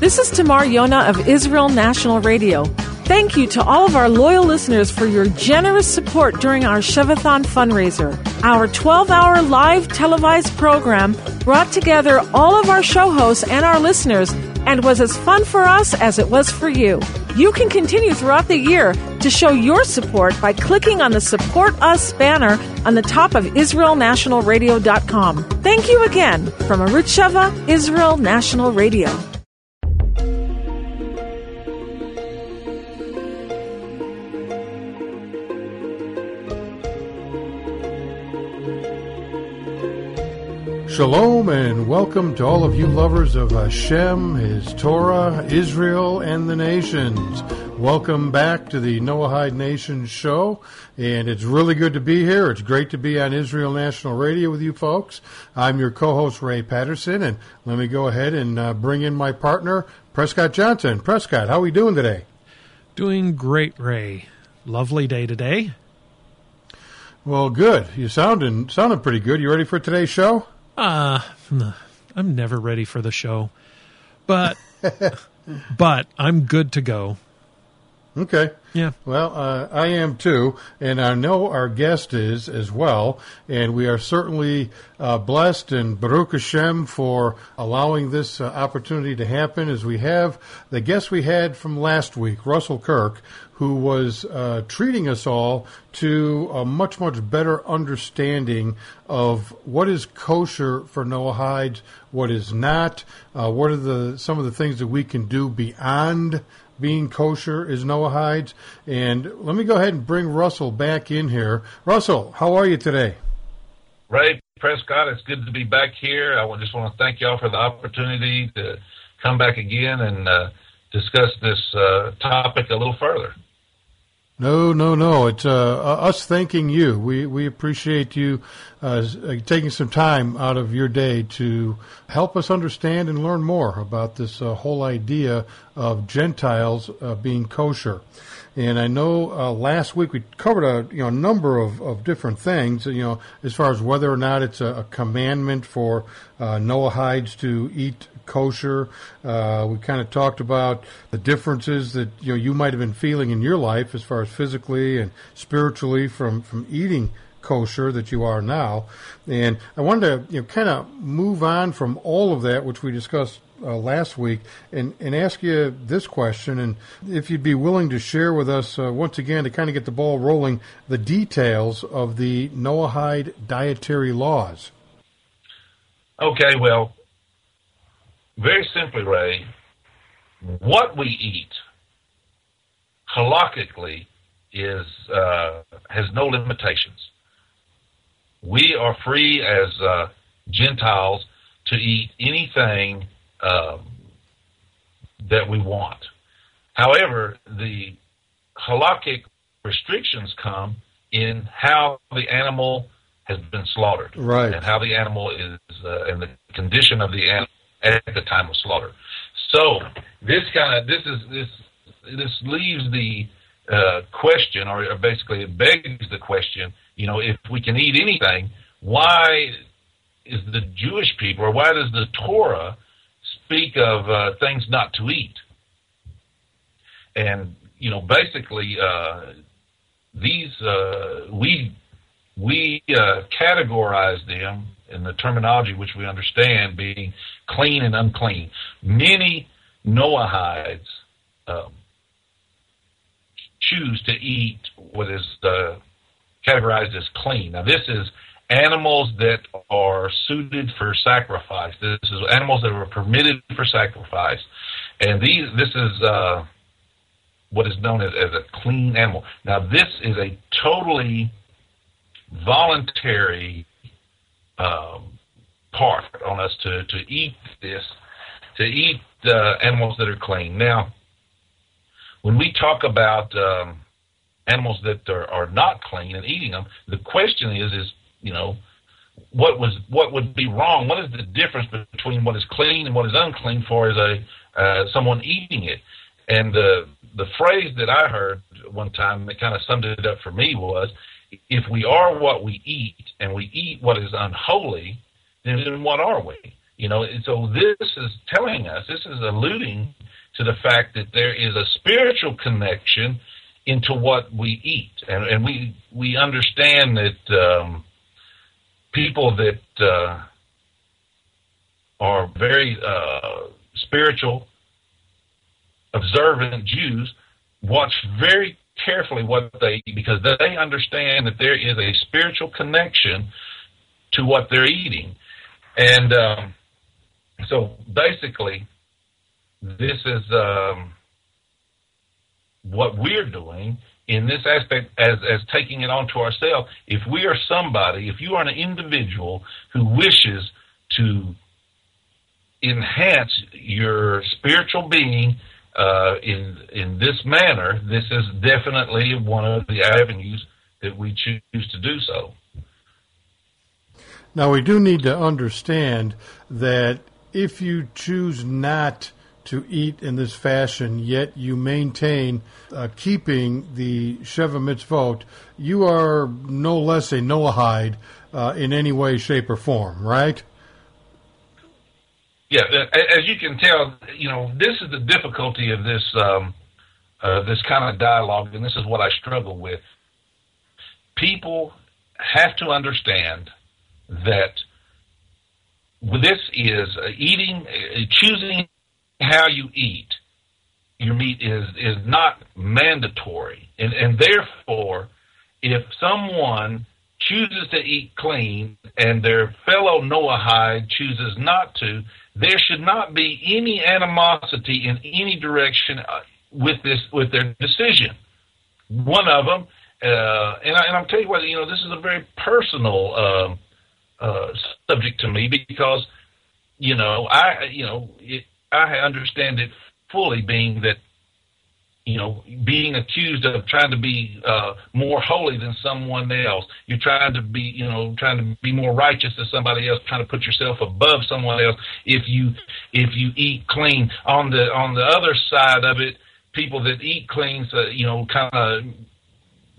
This is Tamar Yona of Israel National Radio. Thank you to all of our loyal listeners for your generous support during our Shevathon fundraiser. Our 12 hour live televised program brought together all of our show hosts and our listeners and was as fun for us as it was for you. You can continue throughout the year to show your support by clicking on the Support Us banner on the top of IsraelNationalRadio.com. Thank you again from Arutz Sheva, Israel National Radio. Shalom and welcome to all of you lovers of Hashem, His Torah, Israel, and the nations. Welcome back to the Noahide Nation show, and it's really good to be here. It's great to be on Israel National Radio with you folks. I'm your co-host Ray Patterson, and let me go ahead and uh, bring in my partner Prescott Johnson. Prescott, how are we doing today? Doing great, Ray. Lovely day today. Well, good. You sounding sounding pretty good. You ready for today's show? Uh, I'm never ready for the show, but but I'm good to go. Okay. Yeah. Well, uh, I am too, and I know our guest is as well, and we are certainly uh, blessed and Baruch Hashem for allowing this uh, opportunity to happen. As we have the guest we had from last week, Russell Kirk, who was uh, treating us all to a much much better understanding of what is kosher for Noahides, what is not, uh, what are the some of the things that we can do beyond being kosher is Noah Noahides. And let me go ahead and bring Russell back in here. Russell, how are you today? Ray Prescott, it's good to be back here. I just want to thank y'all for the opportunity to come back again and uh, discuss this uh, topic a little further. No, no, no. It's uh, us thanking you. We we appreciate you uh, taking some time out of your day to help us understand and learn more about this uh, whole idea of Gentiles uh, being kosher. And I know uh, last week we covered a you know number of, of different things. You know, as far as whether or not it's a, a commandment for uh, Noahides to eat kosher. Uh, we kind of talked about the differences that you know you might have been feeling in your life as far as physically and spiritually from from eating kosher that you are now. And I wanted to you know kind of move on from all of that which we discussed uh, last week and, and ask you this question and if you'd be willing to share with us uh, once again to kind of get the ball rolling the details of the Noahide dietary laws. Okay, well, very simply, Ray, what we eat halakhically is uh, has no limitations. We are free as uh, Gentiles to eat anything um, that we want. However, the halakhic restrictions come in how the animal has been slaughtered, right, and how the animal is, uh, and the condition of the animal at the time of slaughter. So this kind of this is this this leaves the uh, question, or, basically it begs the question. You know, if we can eat anything, why is the Jewish people, or why does the Torah speak of uh, things not to eat? And you know, basically, uh, these uh, we we uh, categorize them in the terminology which we understand being clean and unclean. Many Noahides um, choose to eat what is uh, categorized as clean. Now, this is animals that are suited for sacrifice. This is animals that are permitted for sacrifice, and these this is uh, what is known as, as a clean animal. Now, this is a totally voluntary um, part on us to, to eat this, to eat animals that are clean. Now, when we talk about um, animals that are, are not clean and eating them, the question is, is you know, what was what would be wrong? What is the difference between what is clean and what is unclean for as a uh, someone eating it? And the the phrase that I heard one time that kind of summed it up for me was, if we are what we eat and we eat what is unholy, then what are we? You know, so this is telling us, this is alluding to the fact that there is a spiritual connection into what we eat, and, and we we understand that um, people that uh, are very uh, spiritual, observant Jews watch very carefully what they eat because they understand that there is a spiritual connection to what they're eating, and um, so basically, this is um, what we're doing in this aspect as, as taking it onto ourselves. If we are somebody, if you are an individual who wishes to enhance your spiritual being uh, in in this manner, this is definitely one of the avenues that we choose to do so. Now we do need to understand that if you choose not to eat in this fashion, yet you maintain uh, keeping the Sheva Mitzvot, you are no less a Noahide uh, in any way, shape, or form, right? Yeah, as you can tell, you know this is the difficulty of this um, uh, this kind of dialogue, and this is what I struggle with. People have to understand that this is eating, choosing how you eat your meat is is not mandatory, and and therefore, if someone chooses to eat clean and their fellow Noahide chooses not to, there should not be any animosity in any direction uh, with this with their decision. One of them, uh, and, I, and I'll tell you what, you know, this is a very personal. Uh, uh, subject to me because you know I you know it, I understand it fully, being that you know being accused of trying to be uh, more holy than someone else. You're trying to be you know trying to be more righteous than somebody else, trying to put yourself above someone else. If you if you eat clean on the on the other side of it, people that eat clean, so, you know, kind of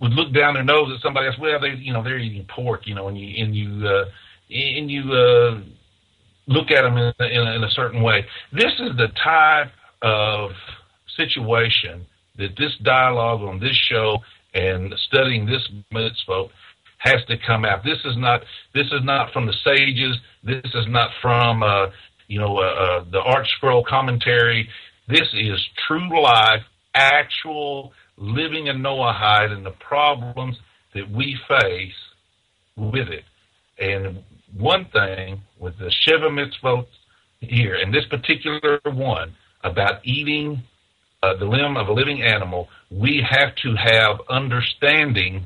would look down their nose at somebody else. Well, they you know they're eating pork, you know, and you and you. Uh, and you uh, look at them in, in, in a certain way. This is the type of situation that this dialogue on this show and studying this mitzvah has to come out. This is not this is not from the sages. This is not from uh, you know uh, uh, the ArtScroll commentary. This is true life, actual living in Noahide and the problems that we face with it. And one thing with the Sheva mitzvot here, and this particular one about eating uh, the limb of a living animal, we have to have understanding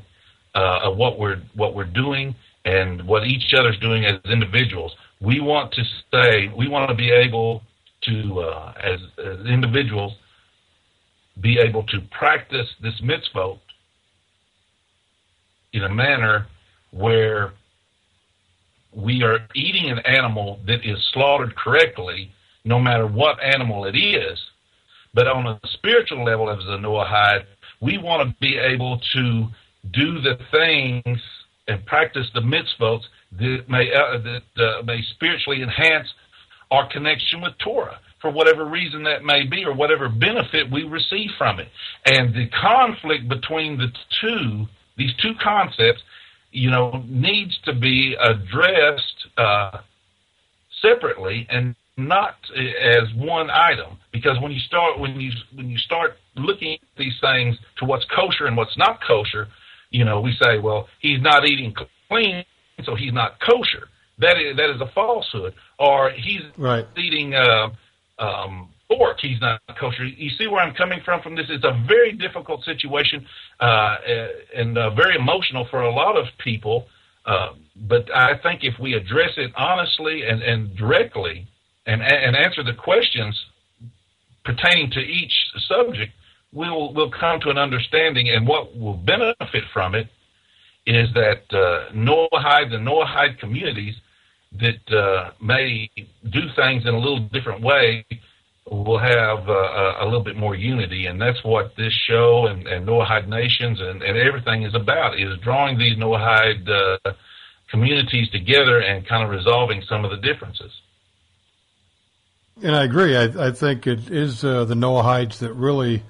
uh, of what we're what we're doing and what each other's doing as individuals. We want to say we want to be able to, uh, as, as individuals, be able to practice this mitzvot in a manner where we are eating an animal that is slaughtered correctly, no matter what animal it is. But on a spiritual level, as a Noahide, we want to be able to do the things and practice the mitzvot that may uh, that uh, may spiritually enhance our connection with Torah for whatever reason that may be or whatever benefit we receive from it. And the conflict between the two, these two concepts, you know, needs to be addressed uh, separately and not as one item. Because when you start when you when you start looking at these things to what's kosher and what's not kosher, you know, we say, well, he's not eating clean, so he's not kosher. That is that is a falsehood. Or he's right. eating. Uh, um, pork, he's not kosher. You see where I'm coming from from this? It's a very difficult situation uh, and uh, very emotional for a lot of people. Uh, but I think if we address it honestly and, and directly and, and answer the questions pertaining to each subject, we'll, we'll come to an understanding. And what will benefit from it is that uh, Noahide and Noahide communities that uh, may do things in a little different way we'll have uh, a little bit more unity, and that's what this show and, and Noahide Nations and, and everything is about: is drawing these Noahide uh, communities together and kind of resolving some of the differences. And I agree. I, I think it is uh, the Noahides that really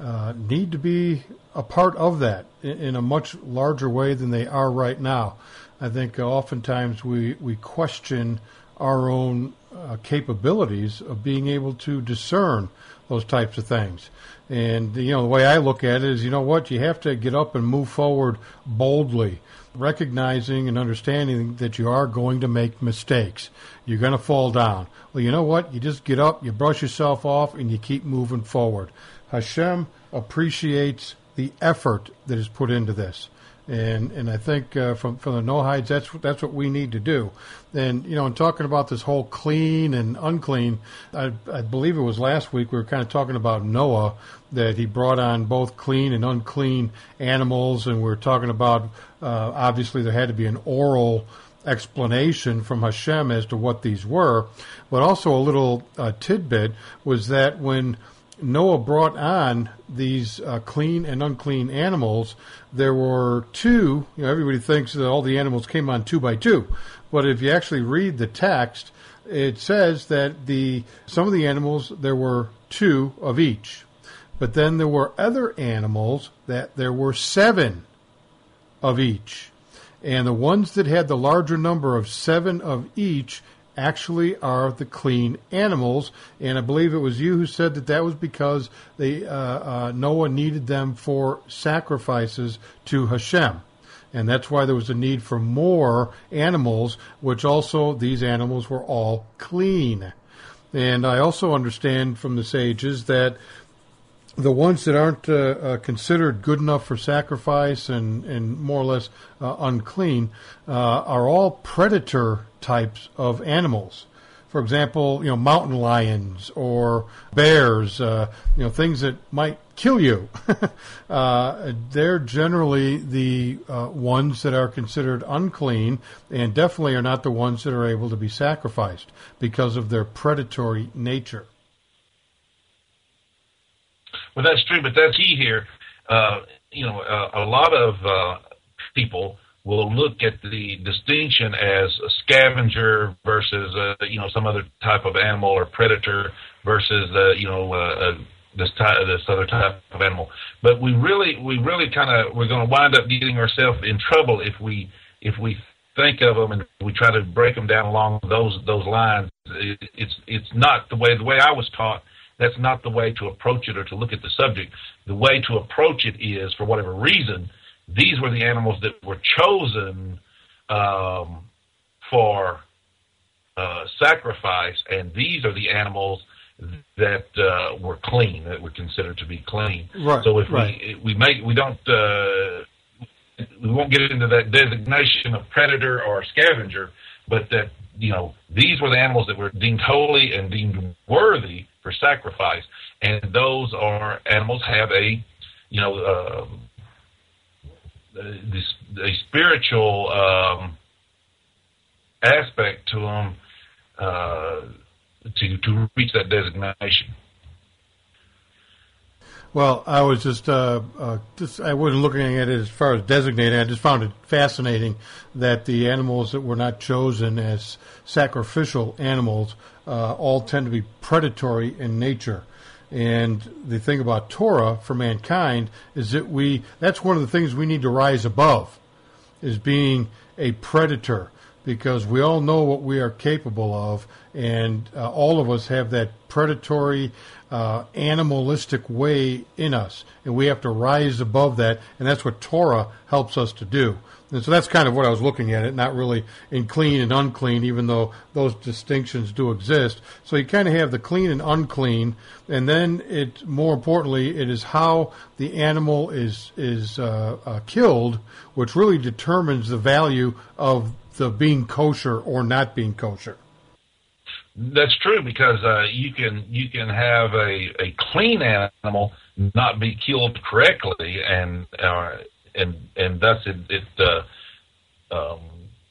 uh, need to be a part of that in, in, a much larger way than they are right now. I think oftentimes we, we question our own uh, capabilities of being able to discern those types of things. And, you know, the way I look at it is, you know what, you have to get up and move forward boldly, recognizing and understanding that you are going to make mistakes. You're going to fall down. Well, you know what? You just get up, you brush yourself off, and you keep moving forward. Hashem appreciates the effort that is put into this. And and I think uh, from from the Noahides, that's that's what we need to do. And you know, in talking about this whole clean and unclean, I, I believe it was last week we were kind of talking about Noah that he brought on both clean and unclean animals, and we are talking about uh, obviously there had to be an oral explanation from Hashem as to what these were, but also a little uh, tidbit was that when Noah brought on these uh, clean and unclean animals, there were two. You know, everybody thinks that all the animals came on two by two, but if you actually read the text, it says that the some of the animals there were two of each, but then there were other animals that there were seven of each, and the ones that had the larger number of seven of each actually are the clean animals. And I believe it was you who said that that was because they, uh, uh, Noah needed them for sacrifices to Hashem. And that's why there was a need for more animals, which also these animals were all clean. And I also understand from the sages that the ones that aren't uh, uh, considered good enough for sacrifice and, and more or less uh, unclean uh, are all predator types of animals. For example, you know, mountain lions or bears, uh, you know, things that might kill you. Uh, they're generally the ones that are considered unclean and definitely are not the ones that are able to be sacrificed because of their predatory nature. Well, that's true, but that's key here. Uh, you know, uh, a lot of uh, people will look at the distinction as a scavenger versus, uh, you know, some other type of animal or predator versus, uh, you know, uh, this type, this other type of animal. But we really, we really kind of, we're going to wind up getting ourselves in trouble if we, if we think of them and we try to break them down along those those lines. It, it's it's not the way the way I was taught that's not the way to approach it or to look at the subject. The way to approach it is, for whatever reason, these were the animals that were chosen um, for uh, sacrifice, and these are the animals that uh, were clean, that were considered to be clean. Right. So if right. we we make we don't uh, we won't get into that designation of predator or scavenger, but that you know these were the animals that were deemed holy and deemed worthy for sacrifice, and those are animals have a you know uh, this a spiritual um, aspect to them uh, to to reach that designation. Well, I was just, uh, uh, just I wasn't looking at it as far as designating. I just found it fascinating that the animals that were not chosen as sacrificial animals uh, all tend to be predatory in nature. And the thing about Torah for mankind is that we that's one of the things we need to rise above is being a predator because we all know what we are capable of and uh, all of us have that predatory uh, animalistic way in us and we have to rise above that and that's what Torah helps us to do and so that's kind of what I was looking at it, not really in clean and unclean, even though those distinctions do exist. So you kind of have the clean and unclean, and then it, more importantly, it is how the animal is is uh, uh, killed, which really determines the value of the being kosher or not being kosher. That's true because uh, you can you can have a, a clean animal not be killed correctly and uh, and and thus it, it uh, um,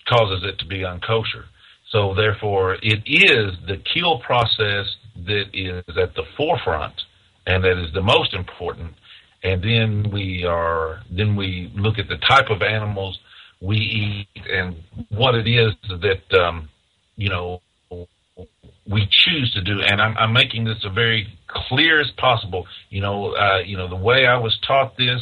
causes it to be unkosher. So therefore, it is the kill process that is at the forefront and that is the most important. And then we are then we look at the type of animals we eat and what it is that um, you know we choose to do. And I'm, I'm making this as very clear as possible. You know, uh, you know the way I was taught this,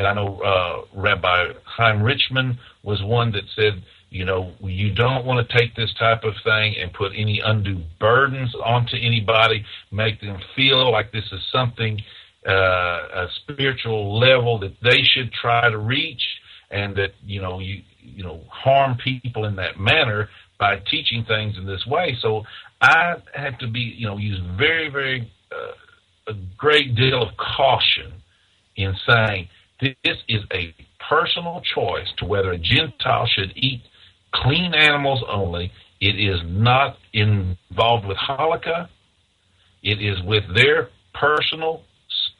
and I know uh, Rabbi Chaim Richman was one that said, you know, you don't want to take this type of thing and put any undue burdens onto anybody, make them feel like this is something uh, a spiritual level that they should try to reach, and that you know you you know harm people in that manner by teaching things in this way. So I had to be you know use very very uh, a great deal of caution in saying this is a personal choice to whether a Gentile should eat clean animals only. It is not involved with halakha. It is with their personal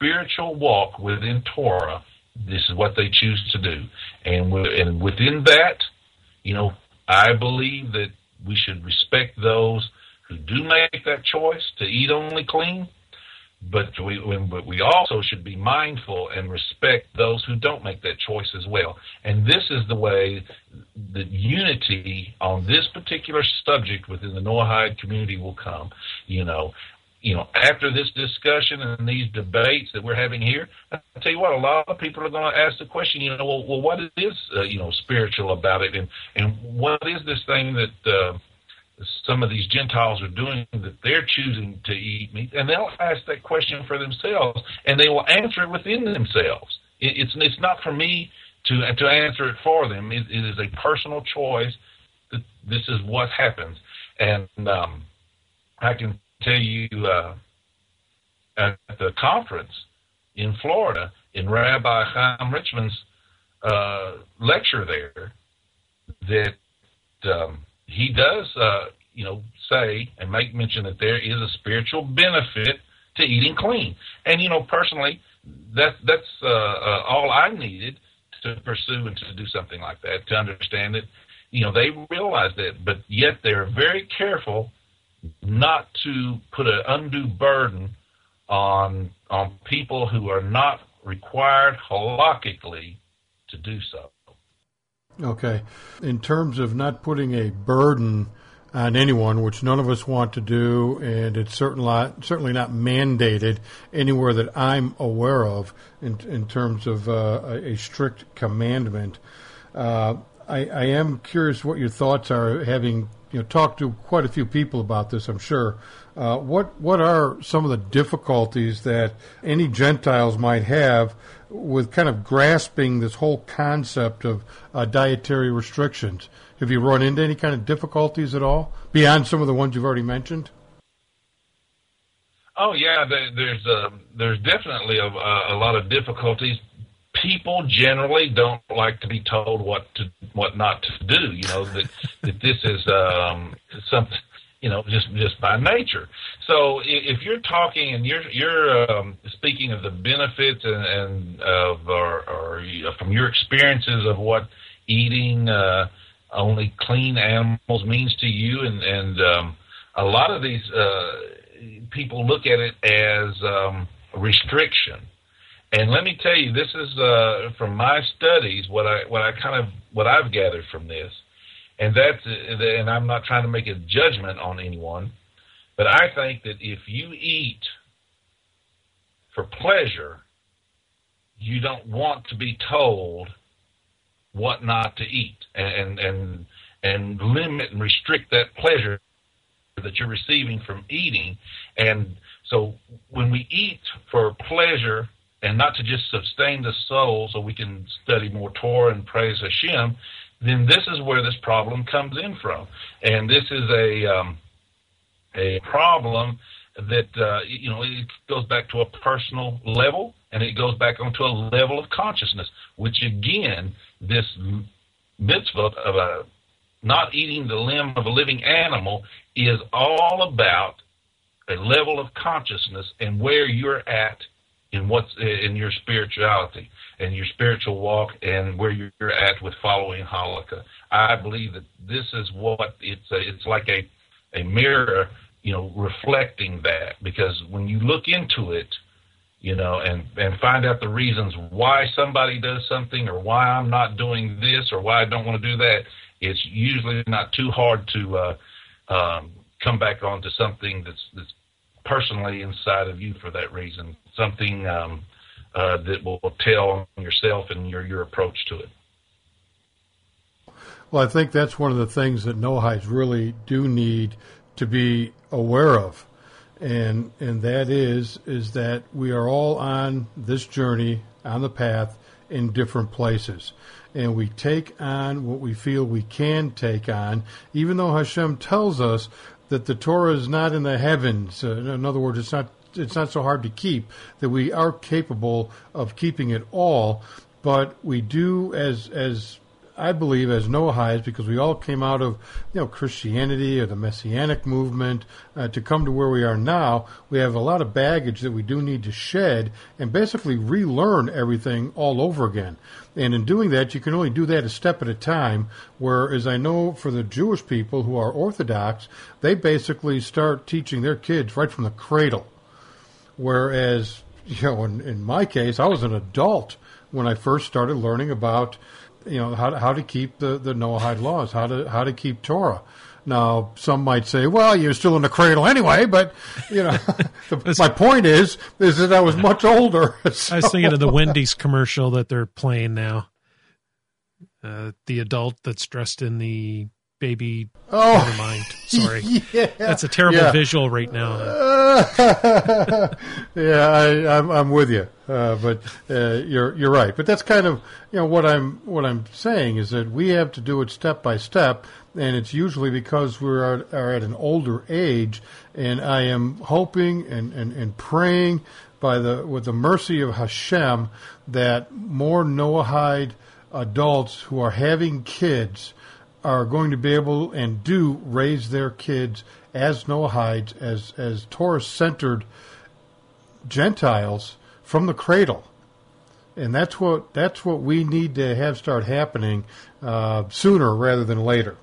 spiritual walk within Torah, this is what they choose to do. And, and within that, you know, I believe that we should respect those who do make that choice to eat only clean, but we, but we also should be mindful and respect those who don't make that choice as well. And this is the way that unity on this particular subject within the Noahide community will come. You know, you know, after this discussion and these debates that we're having here, I tell you what, a lot of people are going to ask the question, you know, well, well what is, uh, you know, spiritual about it, and and what is this thing that uh, some of these Gentiles are doing that they're choosing to eat meat, and they'll ask that question for themselves, and they will answer it within themselves. It, it's it's not for me to to answer it for them. it, it is a personal choice. That this is what happens, and um, I can tell you uh, at the conference in Florida in Rabbi Chaim Richman's uh, lecture there that um, he does, uh, you know, say and make mention that there is a spiritual benefit to eating clean. And you know, personally, that that's uh, uh, all I needed to pursue and to do something like that to understand it. You know, they realize that, but yet they're very careful not to put an undue burden on on people who are not required halakhically to do so. Okay. In terms of not putting a burden on anyone, which none of us want to do, and it's certainly certainly not mandated anywhere that I'm aware of in, in terms of uh, a, a, strict commandment. Uh, I, I, am curious what your thoughts are, having you know talked to quite a few people about this. I'm sure. Uh, what what are some of the difficulties that any Gentiles might have with kind of grasping this whole concept of uh, dietary restrictions? Have you run into any kind of difficulties at all beyond some of the ones you've already mentioned? Oh yeah, there's uh, there's definitely a, a lot of difficulties people generally don't like to be told what to what not to do. You know that that this is um, something you know just just by nature. So if you're talking and you're you're um, speaking of the benefits and, and of or, or from your experiences of what eating uh, only clean animals means to you, and and um, a lot of these uh, people look at it as um, restriction and let me tell you, this is uh, from my studies what I what I kind of what I've gathered from this, and that's and I'm not trying to make a judgment on anyone, but I think that if you eat for pleasure, you don't want to be told what not to eat and and and limit and restrict that pleasure that you're receiving from eating. And so when we eat for pleasure and not to just sustain the soul so we can study more Torah and praise Hashem, then this is where this problem comes in from. And this is a um, a problem that uh, you know it goes back to a personal level and it goes back onto a level of consciousness, which again this mitzvah of a not eating the limb of a living animal is all about a level of consciousness and where you're at in what's in your spirituality and your spiritual walk and where you're at with following halakha. I believe that this is what it's a, it's like a a mirror, you know, reflecting that because when you look into it, you know, and and find out the reasons why somebody does something or why I'm not doing this or why I don't want to do that, it's usually not too hard to uh, um, come back onto something that's that's personally inside of you for that reason, something um, uh, that will tell on yourself and your your approach to it. Well, I think that's one of the things that Noahides really do need to be aware of, and and that is is that we are all on this journey on the path in different places. And we take on what we feel we can take on, even though Hashem tells us that the Torah is not in the heavens. Uh, in other words, it's not it's not so hard to keep that we are capable of keeping it all, but we do as as I believe as Noahides because we all came out of you know Christianity or the Messianic movement uh, to come to where we are now. We have a lot of baggage that we do need to shed and basically relearn everything all over again. And in doing that, you can only do that a step at a time. Whereas I know for the Jewish people who are Orthodox, they basically start teaching their kids right from the cradle. Whereas, you know, in, in my case, I was an adult when I first started learning about, you know, how to, how to keep the, the Noahide laws, how to how to keep Torah. Now, some might say, "Well, you're still in the cradle anyway," but you know, the, my point is, is that I was much older. So. I was thinking of the Wendy's commercial that they're playing now. Uh, the adult that's dressed in the baby. Oh, never mind. Sorry, yeah, that's a terrible yeah. visual right now. yeah, I, I'm I'm with you, uh, but uh, you're you're right. But that's kind of you know what I'm what I'm saying is that we have to do it step by step, and it's usually because we are, are at an older age. And I am hoping and, and, and praying by the with the mercy of Hashem that more Noahide adults who are having kids are going to be able and do raise their kids as Noahides, as as Torah centered Gentiles from the cradle, and that's what that's what we need to have start happening uh, sooner rather than later.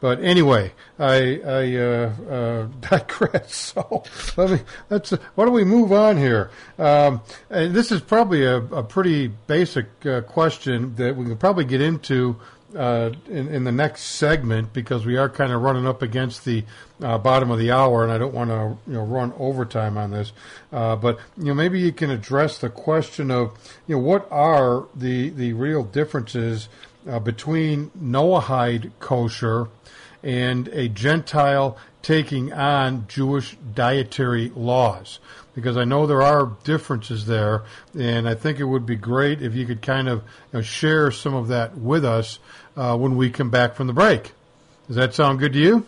But anyway, I, I uh, uh, digress. So let me let's why don't we move on here? Um, and this is probably a, a pretty basic uh, question that we can probably get into uh, in, in, the next segment because we are kind of running up against the uh, bottom of the hour, and I don't want to you know run overtime on this. Uh, but you know maybe you can address the question of you know what are the the real differences uh, between Noahide kosher and a Gentile taking on Jewish dietary laws. Because I know there are differences there, and I think it would be great if you could kind of you know, share some of that with us uh, when we come back from the break. Does that sound good to you?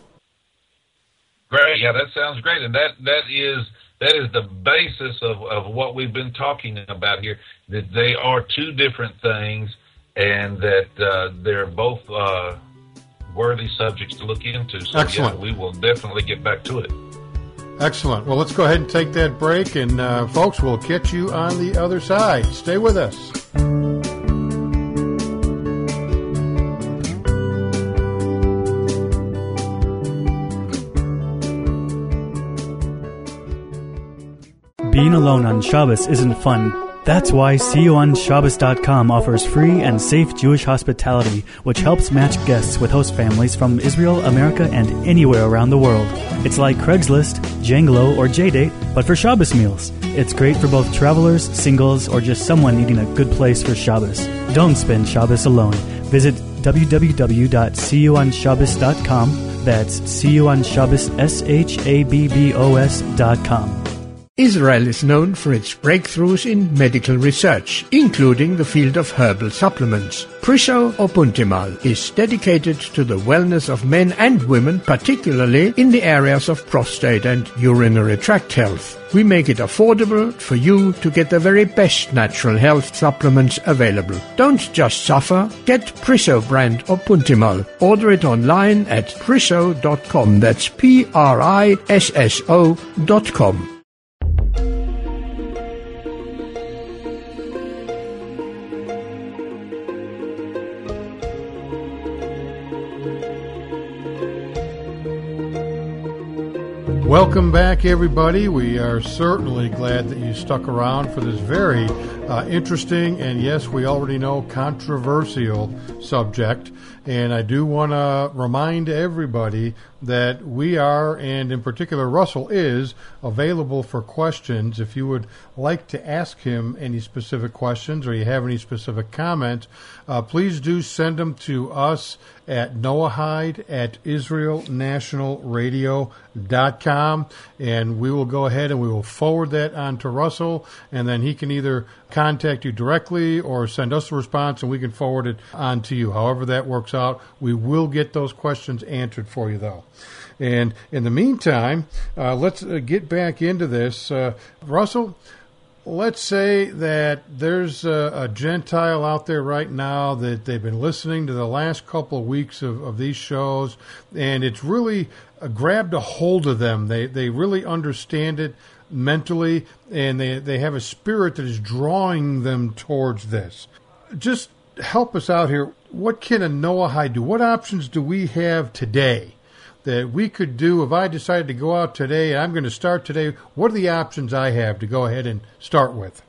Great. Yeah, that sounds great, and that that is that is the basis of of what we've been talking about here. That they are two different things, and that uh, they're both uh, worthy subjects to look into. So, Excellent. Yeah, we will definitely get back to it. Excellent. Well, let's go ahead and take that break, and uh, folks, we'll catch you on the other side. Stay with us. Being alone on Shabbos isn't fun that's why SeeYouOnShabbos.com offers free and safe Jewish hospitality, which helps match guests with host families from Israel, America, and anywhere around the world. It's like Craigslist, Janglo, or JDate, but for Shabbos meals. It's great for both travelers, singles, or just someone needing a good place for Shabbos. Don't spend Shabbos alone. Visit www.seeyouonshabbos.com. That's SeeYouOnShabbos, S-H-A-B-B-O-S dot com. Israel is known for its breakthroughs in medical research, including the field of herbal supplements. Prisso Opuntimal is dedicated to the wellness of men and women, particularly in the areas of prostate and urinary tract health. We make it affordable for you to get the very best natural health supplements available. Don't just suffer. Get Prisso brand Opuntimal. Order it online at prisso.com. That's P-R-I-S-S-O dot com. Welcome back, everybody. We are certainly glad that you stuck around for this very uh, interesting and, yes, we already know, controversial subject. And I do want to remind everybody that we are, and in particular Russell is, available for questions. If you would like to ask him any specific questions or you have any specific comments, uh, please do send them to us at Noahide at IsraelNationalRadio.com, and we will go ahead and we will forward that on to Russell, and then he can either contact you directly or send us a response, and we can forward it on to you. However that works out, we will get those questions answered for you, though. And in the meantime, uh, let's uh, get back into this. Uh, Russell, let's say that there's a, a, Gentile out there right now that they've been listening to the last couple of weeks of, of these shows, and it's really uh, grabbed a hold of them. They they really understand it mentally, and they they have a spirit that is drawing them towards this. Just help us out here. What can a Noahide do? What options do we have today? that we could do if I decided to go out today and I'm going to start today? What are the options I have to go ahead and start with?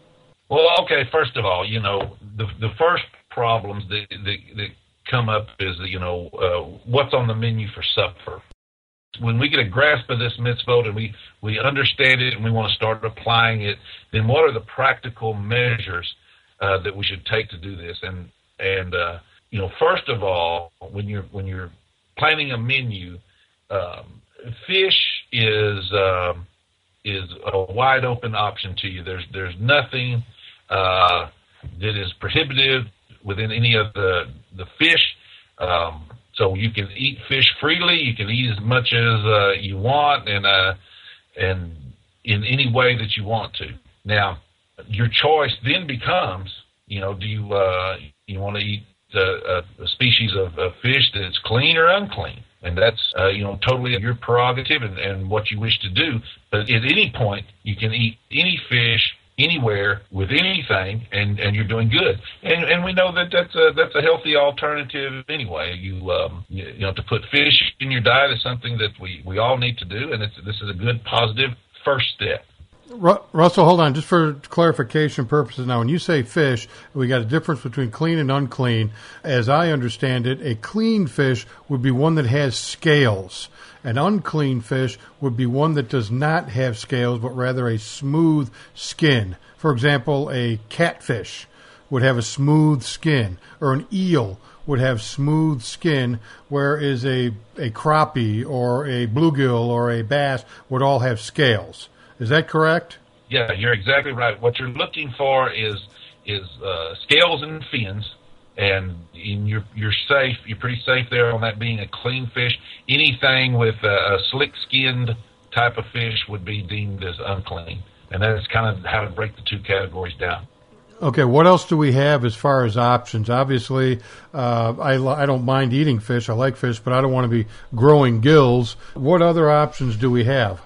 Well, okay, first of all, you know, the the first problems that that, that come up is you know uh, what's on the menu for supper. When we get a grasp of this mitzvot and we we understand it and we want to start applying it, then what are the practical measures uh, that we should take to do this? And and uh, you know, first of all, when you're when you're planning a menu, um, fish is uh, is a wide open option to you. There's there's nothing uh, that is prohibitive within any of the the fish. Um, so you can eat fish freely. You can eat as much as uh, you want, and uh, and in any way that you want to. Now, your choice then becomes, you know, do you uh, you want to eat a, a species of, of fish that's clean or unclean? and that's uh, you know totally your prerogative and, and what you wish to do. But at any point, you can eat any fish anywhere with anything, and and you're doing good. And and we know that that's a that's a healthy alternative anyway. You um you, know to put fish in your diet is something that we we all need to do, and it's this is a good positive first step. Russell, hold on, just for clarification purposes. Now, when you say fish, we got a difference between clean and unclean. As I understand it, a clean fish would be one that has scales. An unclean fish would be one that does not have scales, but rather a smooth skin. For example, a catfish would have a smooth skin, or an eel would have smooth skin, whereas a, a crappie or a bluegill or a bass would all have scales. Is that correct? Yeah, you're exactly right. What you're looking for is is uh, scales and fins, and you're you're safe. You're pretty safe there on that being a clean fish. Anything with a, a slick skinned type of fish would be deemed as unclean, and that's kind of how to break the two categories down. Okay, what else do we have as far as options? Obviously, uh, I, I don't mind eating fish. I like fish, but I don't want to be growing gills. What other options do we have?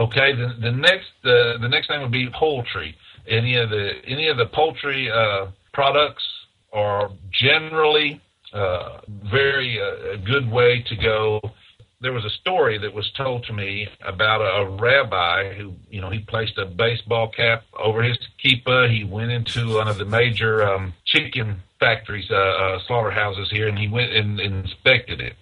Okay, the, the next uh, the next thing would be poultry. Any of the any of the poultry uh, products are generally uh, very uh, a good way to go. There was a story that was told to me about a, a rabbi who, you know, he placed a baseball cap over his kippah. He went into one of the major um, chicken factories, uh, uh, slaughterhouses here, and he went and, and inspected it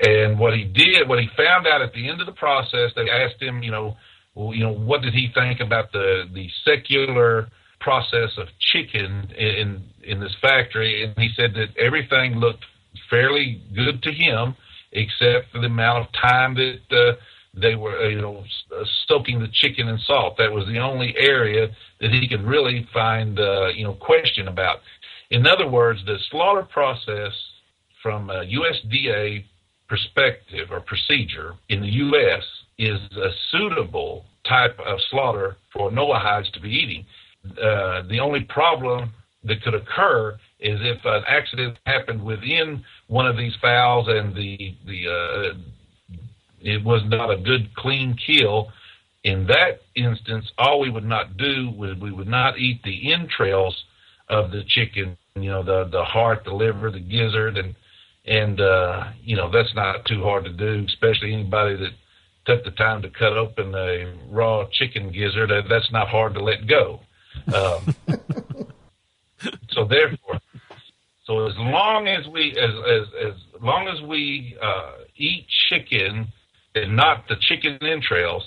and what he did, what he found out at the end of the process, they asked him, you know, well, you know, what did he think about the the secular process of chicken in in this factory? And he said that everything looked fairly good to him, except for the amount of time that uh, they were, uh, you know, uh, soaking the chicken in salt. That was the only area that he could really find, uh, you know, question about. In other words, the slaughter process from uh, USDA perspective or procedure in the U.S. is a suitable type of slaughter for Noahides to be eating. Uh, the only problem that could occur is if an accident happened within one of these fowls and the the uh, it was not a good clean kill. In that instance, all we would not do was we would not eat the entrails of the chicken. You know, the the heart, the liver, the gizzard, and and uh, you know that's not too hard to do, especially anybody that took the time to cut open a raw chicken gizzard. That's not hard to let go. Um, so therefore, so as long as we as as as long as we uh, each chicken and not the chicken entrails,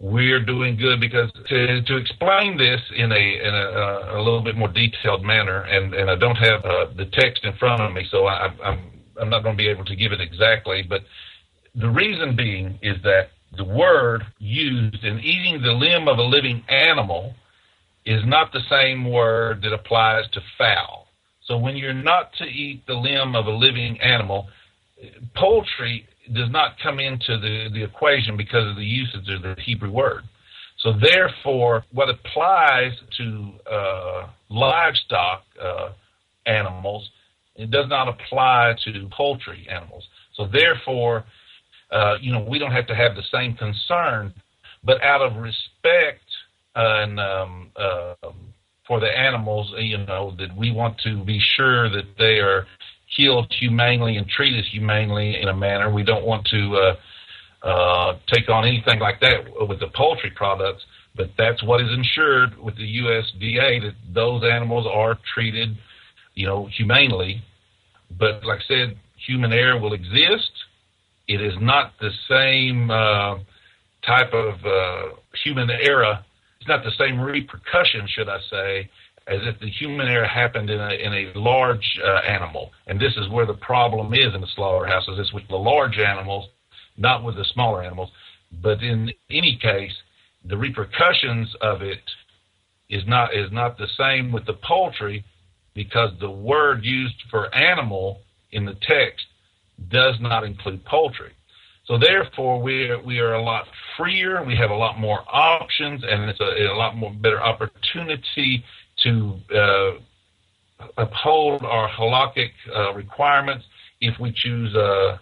we're doing good because to, to explain this in a in a, a little bit more detailed manner, and, and I don't have uh, the text in front of me, so I, I'm I'm not going to be able to give it exactly, but the reason being is that the word used in eating the limb of a living animal is not the same word that applies to fowl. So when you're not to eat the limb of a living animal, poultry does not come into the, the equation because of the usage of the Hebrew word. So therefore, what applies to uh, livestock uh, animals, it does not apply to poultry animals. So therefore, uh, you know, we don't have to have the same concern, but out of respect and um, uh, for the animals, you know, that we want to be sure that they are killed humanely and treated humanely in a manner. We don't want to uh, uh, take on anything like that with the poultry products, but that's what is ensured with the USDA that those animals are treated, you know, humanely. But like I said, human error will exist. It is not the same uh, type of uh, human error. It's not the same repercussion, should I say, as if the human error happened in a in a large uh, animal. And this is where the problem is in the slaughterhouses. It's with the large animals, not with the smaller animals. But in any case, the repercussions of it is not is not the same with the poultry because the word used for animal in the text does not include poultry. So therefore, we are, we are a lot freer. We have a lot more options, and it's a, a lot more better opportunity to uh, uphold our halakhic uh, requirements if we choose uh,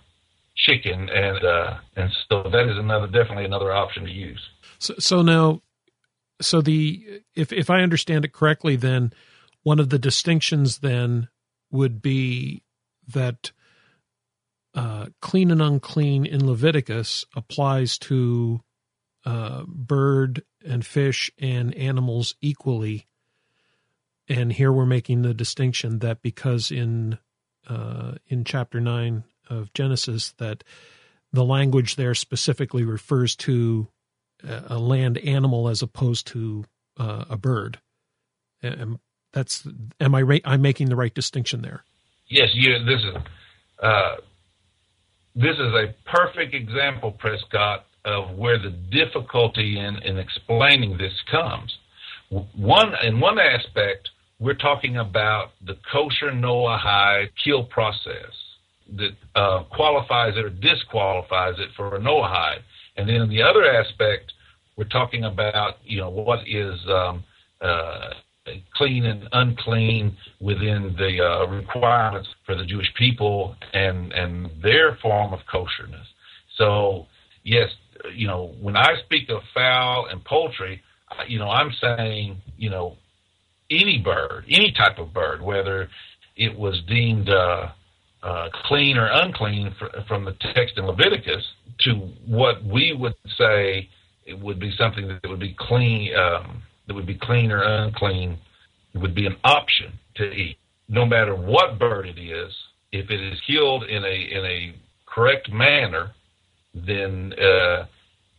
chicken, and uh, and so that is another definitely another option to use. So, so now, so the if if I understand it correctly, then one of the distinctions then would be that uh, clean and unclean in Leviticus applies to uh, bird and fish and animals equally and here we're making the distinction that because in uh, in chapter nine of Genesis that the language there specifically refers to a land animal as opposed to uh, a bird. And that's am I? I'm making the right distinction there. Yes, you. This is uh, this is a perfect example, Prescott, of where the difficulty in in explaining this comes. One in one aspect, we're talking about the kosher Noahide kill process that uh, qualifies it or disqualifies it for a Noahide. And then in the other aspect, we're talking about you know what is um, uh, clean and unclean within the uh, requirements for the Jewish people and and their form of kosherness. So yes, you know when I speak of fowl and poultry, you know I'm saying you know any bird, any type of bird, whether it was deemed uh, uh, clean or unclean fr- from the text in Leviticus to what we would say it would be something that would be clean, um, that would be clean or unclean, it would be an option to eat, no matter what bird it is. If it is killed in a in a correct manner, then uh,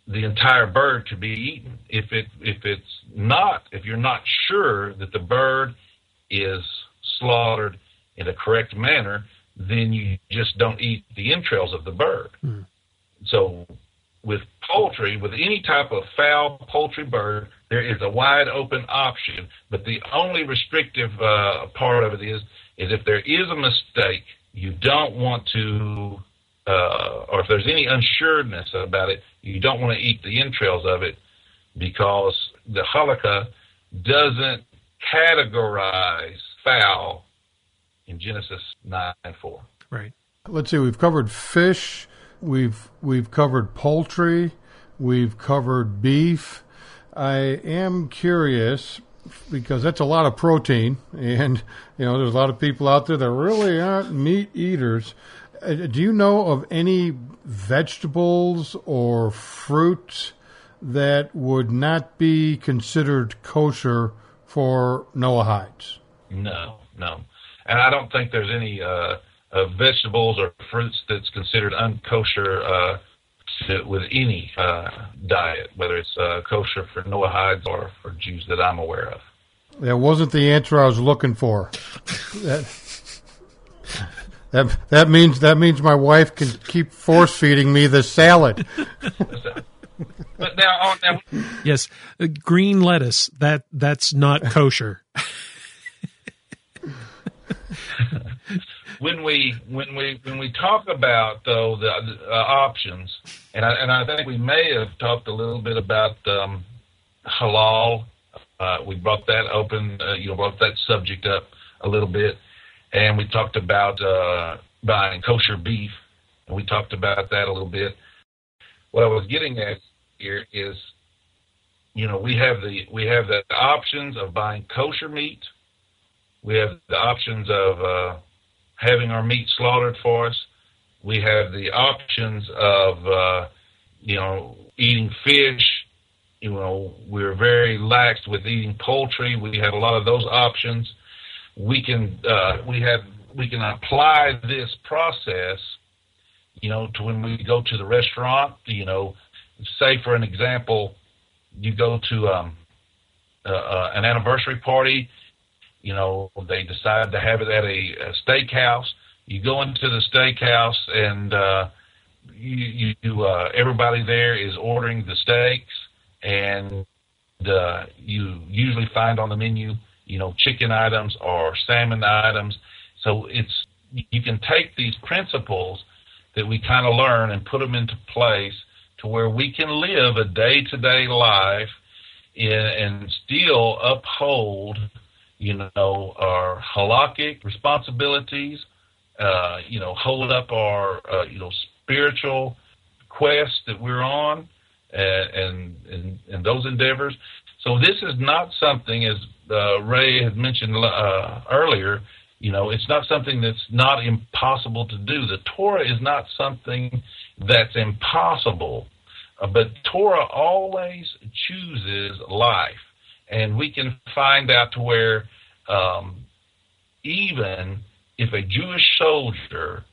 the entire bird to be eaten. If it if it's not, if you're not sure that the bird is slaughtered in a correct manner, then you just don't eat the entrails of the bird. Mm. So with poultry, with any type of fowl poultry bird, there is a wide open option. But the only restrictive uh, part of it is is if there is a mistake, you don't want to uh, or if there's any unsureness about it, you don't want to eat the entrails of it because the halakha doesn't categorize fowl in Genesis 9 and 4. Right. Let's see, we've covered fish, we've we've covered poultry, we've covered beef. I am curious because that's a lot of protein, and you know there's a lot of people out there that really aren't meat eaters. Uh, do you know of any vegetables or fruit that would not be considered kosher for Noahides? No, no. And I don't think there's any uh, of vegetables or fruits that's considered unkosher uh, with any uh, diet, whether it's uh, kosher for Noahides or for Jews that I'm aware of. That wasn't the answer I was looking for. that, that that means that means my wife can keep force feeding me the salad. but now, oh, now yes, uh, green lettuce that that's not kosher. when we when we when we talk about though the uh, options, and I, and I think we may have talked a little bit about um, halal uh, we brought that open, uh, you know, brought that subject up a little bit, and we talked about uh, buying kosher beef, and we talked about that a little bit. What I was getting at here is, you know, we have the we have the options of buying kosher meat. We have the options of uh, having our meat slaughtered for us. We have the options of, uh, you know, eating fish you know, we are very lax with eating poultry. We have a lot of those options. We can uh, we have we can apply this process, you know, to when we go to the restaurant. You know, say for an example, you go to um, uh, uh, an anniversary party. You know, they decide to have it at a, a steakhouse. You go into the steakhouse and uh, you, you uh, everybody there is ordering the steaks and uh, you usually find on the menu, you know, chicken items or salmon items. So it's you can take these principles that we kind of learn and put them into place to where we can live a day-to-day life in, and still uphold, you know, our halakhic responsibilities. Uh, you know, hold up our, uh, you know, spiritual quest that we're on and and, and those endeavors. So this is not something, as uh, Ray had mentioned uh, earlier. You know, it's not something that's not impossible to do. The Torah is not something that's impossible, uh, but Torah always chooses life, and we can find out to where um, even if a Jewish soldier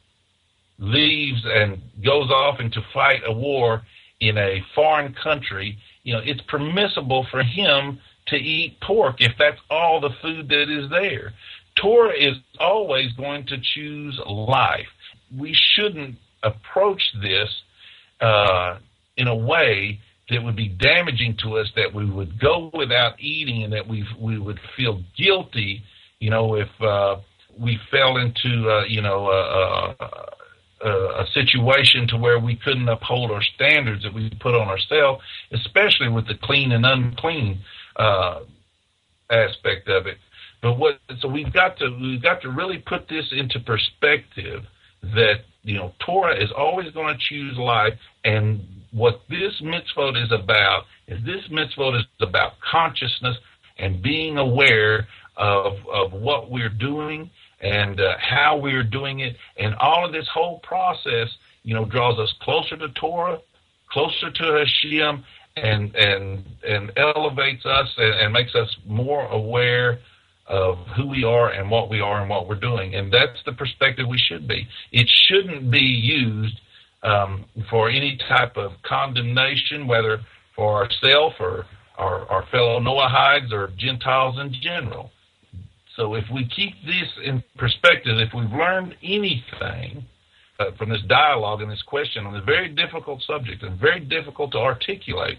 leaves and goes off into fight a war, in a foreign country, you know, it's permissible for him to eat pork if that's all the food that is there. Torah is always going to choose life. We shouldn't approach this uh, in a way that would be damaging to us, that we would go without eating, and that we we would feel guilty, you know, if uh, we fell into uh, you know uh, uh a, situation to where we couldn't uphold our standards that we put on ourselves, especially with the clean and unclean uh, aspect of it. But what so we've got to we've got to really put this into perspective that you know Torah is always going to choose life, and what this mitzvot is about is this mitzvot is about consciousness and being aware of of what we're doing and uh, how we are doing it, and all of this whole process, you know, draws us closer to Torah, closer to Hashem, and and and elevates us and, and makes us more aware of who we are and what we are and what we're doing. And that's the perspective we should be. It shouldn't be used um, for any type of condemnation, whether for ourselves or our, our fellow Noahides or Gentiles in general. So if we keep this in perspective, if we've learned anything uh, from this dialogue and this question on a very difficult subject and very difficult to articulate,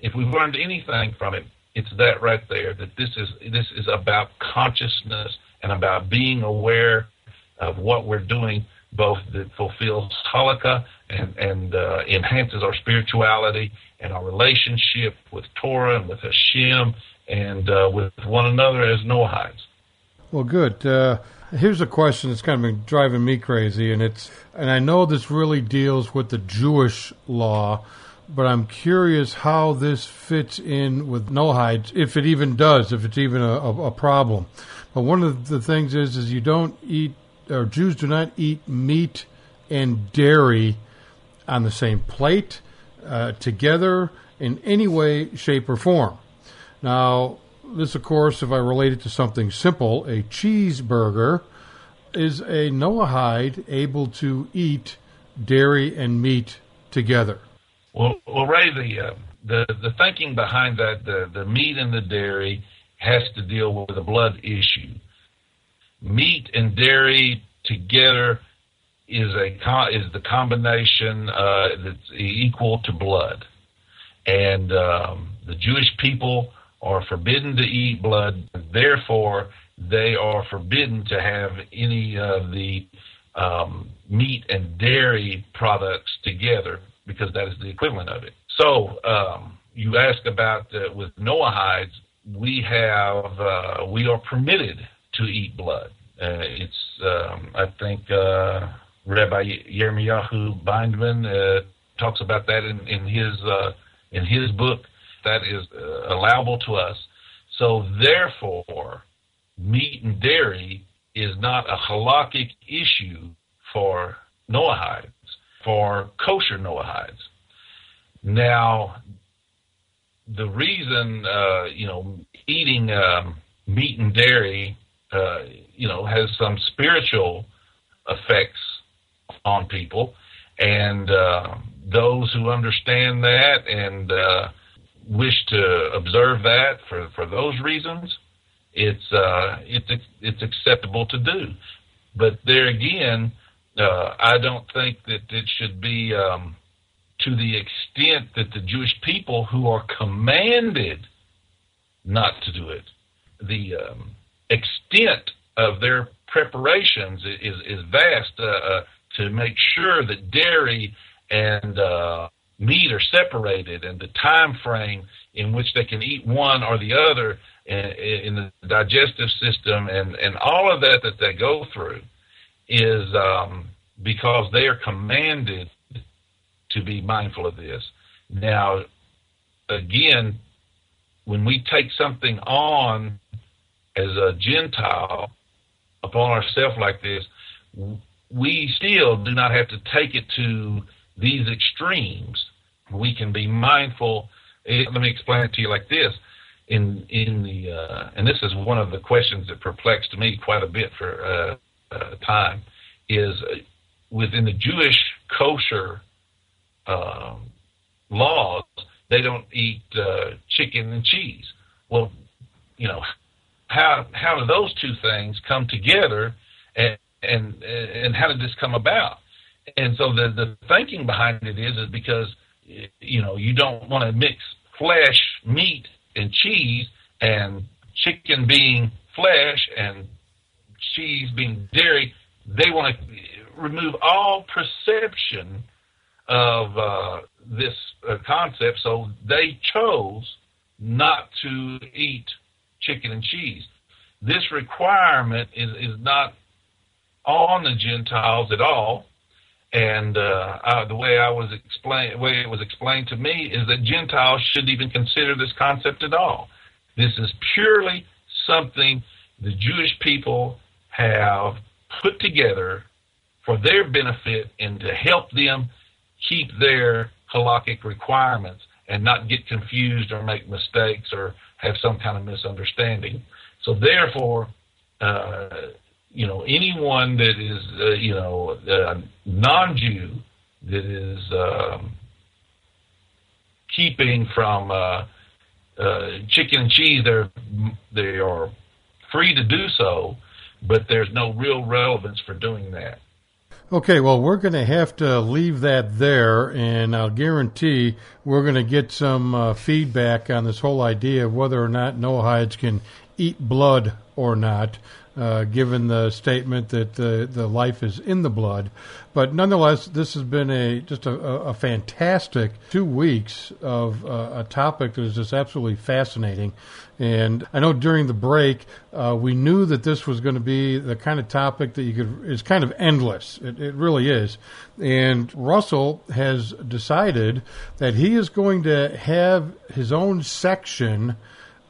if we've learned anything from it, it's that right there. That this is this is about consciousness and about being aware of what we're doing, both that fulfills halakha and and uh, enhances our spirituality and our relationship with Torah and with Hashem and uh, with one another as Noahides. Well, good. Uh, here's a question that's kind of been driving me crazy, and it's and I know this really deals with the Jewish law, but I'm curious how this fits in with Noahides, if it even does, if it's even a, a, a problem. But one of the things is, is you don't eat, or Jews do not eat meat and dairy on the same plate uh, together in any way, shape, or form. Now, this, of course, if I relate it to something simple, a cheeseburger is a Noahide able to eat dairy and meat together? Well, well, Ray, the uh, the the thinking behind that, the the meat and the dairy has to deal with a blood issue. Meat and dairy together is a is the combination uh, that's equal to blood, and um, the Jewish people are forbidden to eat blood. Therefore, they are forbidden to have any of the um, meat and dairy products together because that is the equivalent of it. So um, you ask about uh, with Noahides, we have uh, we are permitted to eat blood. Uh, it's um, I think uh, Rabbi Yirmiyahu Bindman uh, talks about that in, in his uh, in his book. That is allowable to us. So therefore, meat and dairy is not a halakhic issue for Noahides, for kosher Noahides. Now, the reason, uh, you know, eating um, meat and dairy, uh, you know, has some spiritual effects on people, and uh, those who understand that and uh, wish to observe that for, for those reasons, it's uh, it's it's acceptable to do. But there again, uh, I don't think that it should be um, to the extent that the Jewish people who are commanded not to do it, the um, extent of their preparations is is vast uh, uh, to make sure that dairy and uh, meat are separated, and the time frame in which they can eat one or the other in, in the digestive system, and and all of that that they go through is um, because they are commanded to be mindful of this. Now, again, when we take something on as a Gentile upon ourselves like this, we still do not have to take it to these extremes. We can be mindful. Eh, let me explain it to you like this. In in the uh, and this is one of the questions that perplexed me quite a bit for uh, uh, time is uh, within the Jewish kosher um, laws, they don't eat uh, chicken and cheese. Well, you know, how how do those two things come together, and and and how did this come about? And so the the thinking behind it is is because you know you don't want to mix flesh, meat, and cheese, and chicken being flesh and cheese being dairy. They want to remove all perception of uh, this uh, concept, so they chose not to eat chicken and cheese. This requirement is, is not on the Gentiles at all. And uh, I, the way I was explained, way it was explained to me, is that Gentiles shouldn't even consider this concept at all. This is purely something the Jewish people have put together for their benefit and to help them keep their halakhic requirements and not get confused or make mistakes or have some kind of misunderstanding. So therefore, uh, you know, anyone that is, uh, you know, uh, non-Jew that is um, keeping from uh, uh, chicken and cheese, they're they are free to do so, but there's no real relevance for doing that. Okay, well, we're going to have to leave that there, and I'll guarantee we're going to get some uh, feedback on this whole idea of whether or not Noahides can eat blood or not uh, given the statement that the, the life is in the blood. But nonetheless, this has been a just a, a fantastic two weeks of uh, a topic that is just absolutely fascinating. And I know during the break, uh, we knew that this was going to be the kind of topic that you could is kind of endless. It, it really is. And Russell has decided that he is going to have his own section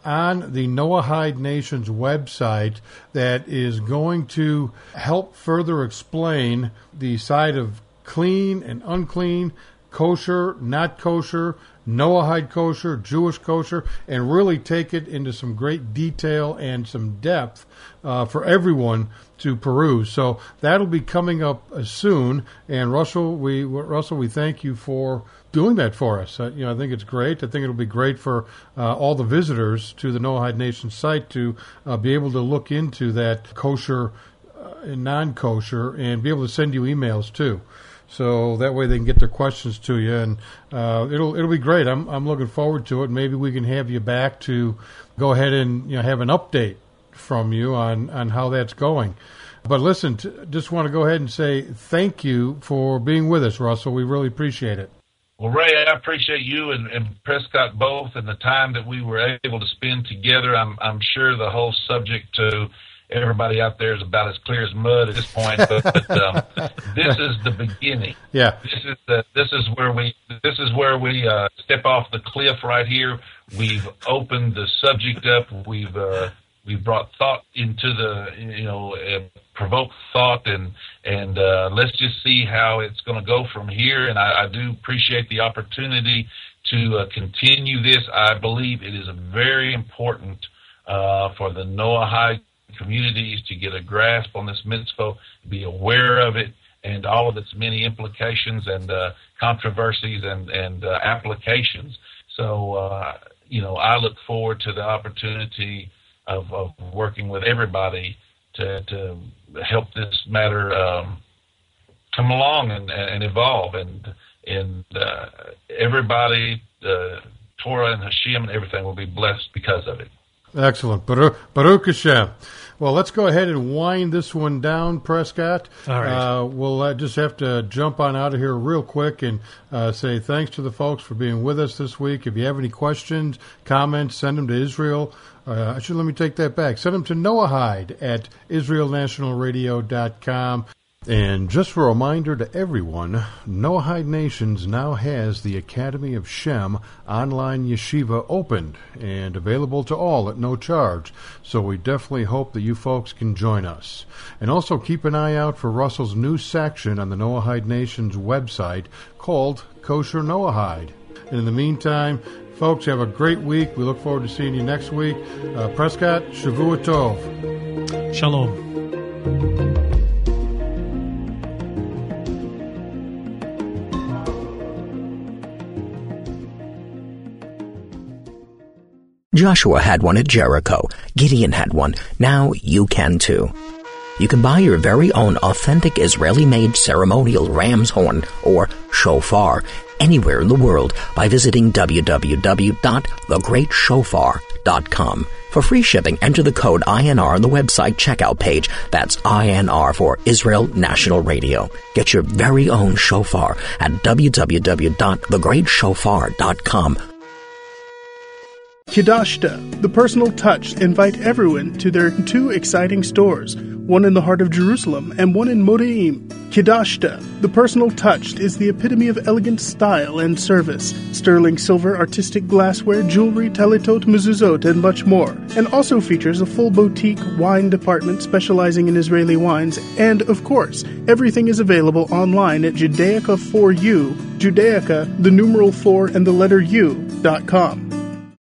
on the Noahide Nation's website that is going to help further explain the side of clean and unclean, kosher, not kosher, Noahide kosher, Jewish kosher, and really take it into some great detail and some depth uh, for everyone to peruse. So that'll be coming up uh, soon. And Russell, we Russell, we thank you for doing that for us. Uh, you know, I think it's great. I think it'll be great for uh, all the visitors to the Noahide Nation site to uh, be able to look into that kosher uh, and non-kosher and be able to send you emails too. So that way they can get their questions to you, and uh, it'll it'll be great. I'm I'm looking forward to it. Maybe we can have you back to go ahead and you know have an update from you on on how that's going. But listen, t- just want to go ahead and say thank you for being with us, Russell. We really appreciate it. Well, Ray, I appreciate you and, and Prescott both, and the time that we were able to spend together. I'm I'm sure the whole subject to everybody out there is about as clear as mud at this point. But, but um, this is the beginning. Yeah. This is the, this is where we this is where we uh, step off the cliff right here. We've opened the subject up. We've uh, we've brought thought into the you know uh, provoked thought and and uh, let's just see how it's going to go from here. And I, I do appreciate the opportunity to uh, continue this. I believe it is very important uh, for the Noahide communities to get a grasp on this mitzvah, be aware of it, and all of its many implications and uh, controversies and, and uh, applications. So, uh, you know, I look forward to the opportunity of, of working with everybody to, to help this matter um, come along and, and evolve. And, and uh, everybody, uh, Torah and Hashem and everything will be blessed because of it. Excellent. Baruch, Baruch Hashem. Well, let's go ahead and wind this one down, Prescott. All right. Uh, we'll uh, just have to jump on out of here real quick and uh, say thanks to the folks for being with us this week. If you have any questions, comments, send them to Israel. Uh, actually, let me take that back. Send them to Noah Noahide at IsraelNationalRadio.com. And just a reminder to everyone, Noahide Nations now has the Academy of Shem online yeshiva opened and available to all at no charge. So we definitely hope that you folks can join us. And also keep an eye out for Russell's new section on the Noahide Nations website called Kosher Noahide. And in the meantime, folks, have a great week. We look forward to seeing you next week. Uh, Prescott, Shavua Tov. Shalom. Joshua had one at Jericho. Gideon had one. Now you can too. You can buy your very own authentic Israeli-made ceremonial ram's horn or shofar anywhere in the world by visiting www.thegreatshofar.com. For free shipping, enter the code INR on the website checkout page. That's INR for Israel National Radio. Get your very own shofar at www.thegreatshofar.com Kidashta, the personal touch, invite everyone to their two exciting stores, one in the heart of Jerusalem and one in Modeim. Kidashta, the personal touch, is the epitome of elegant style and service. Sterling silver, artistic glassware, jewelry, talitot, mezuzot, and much more. And also features a full boutique wine department specializing in Israeli wines. And, of course, everything is available online at Judaica4U, Judaica, the numeral 4 and the letter U, dot com.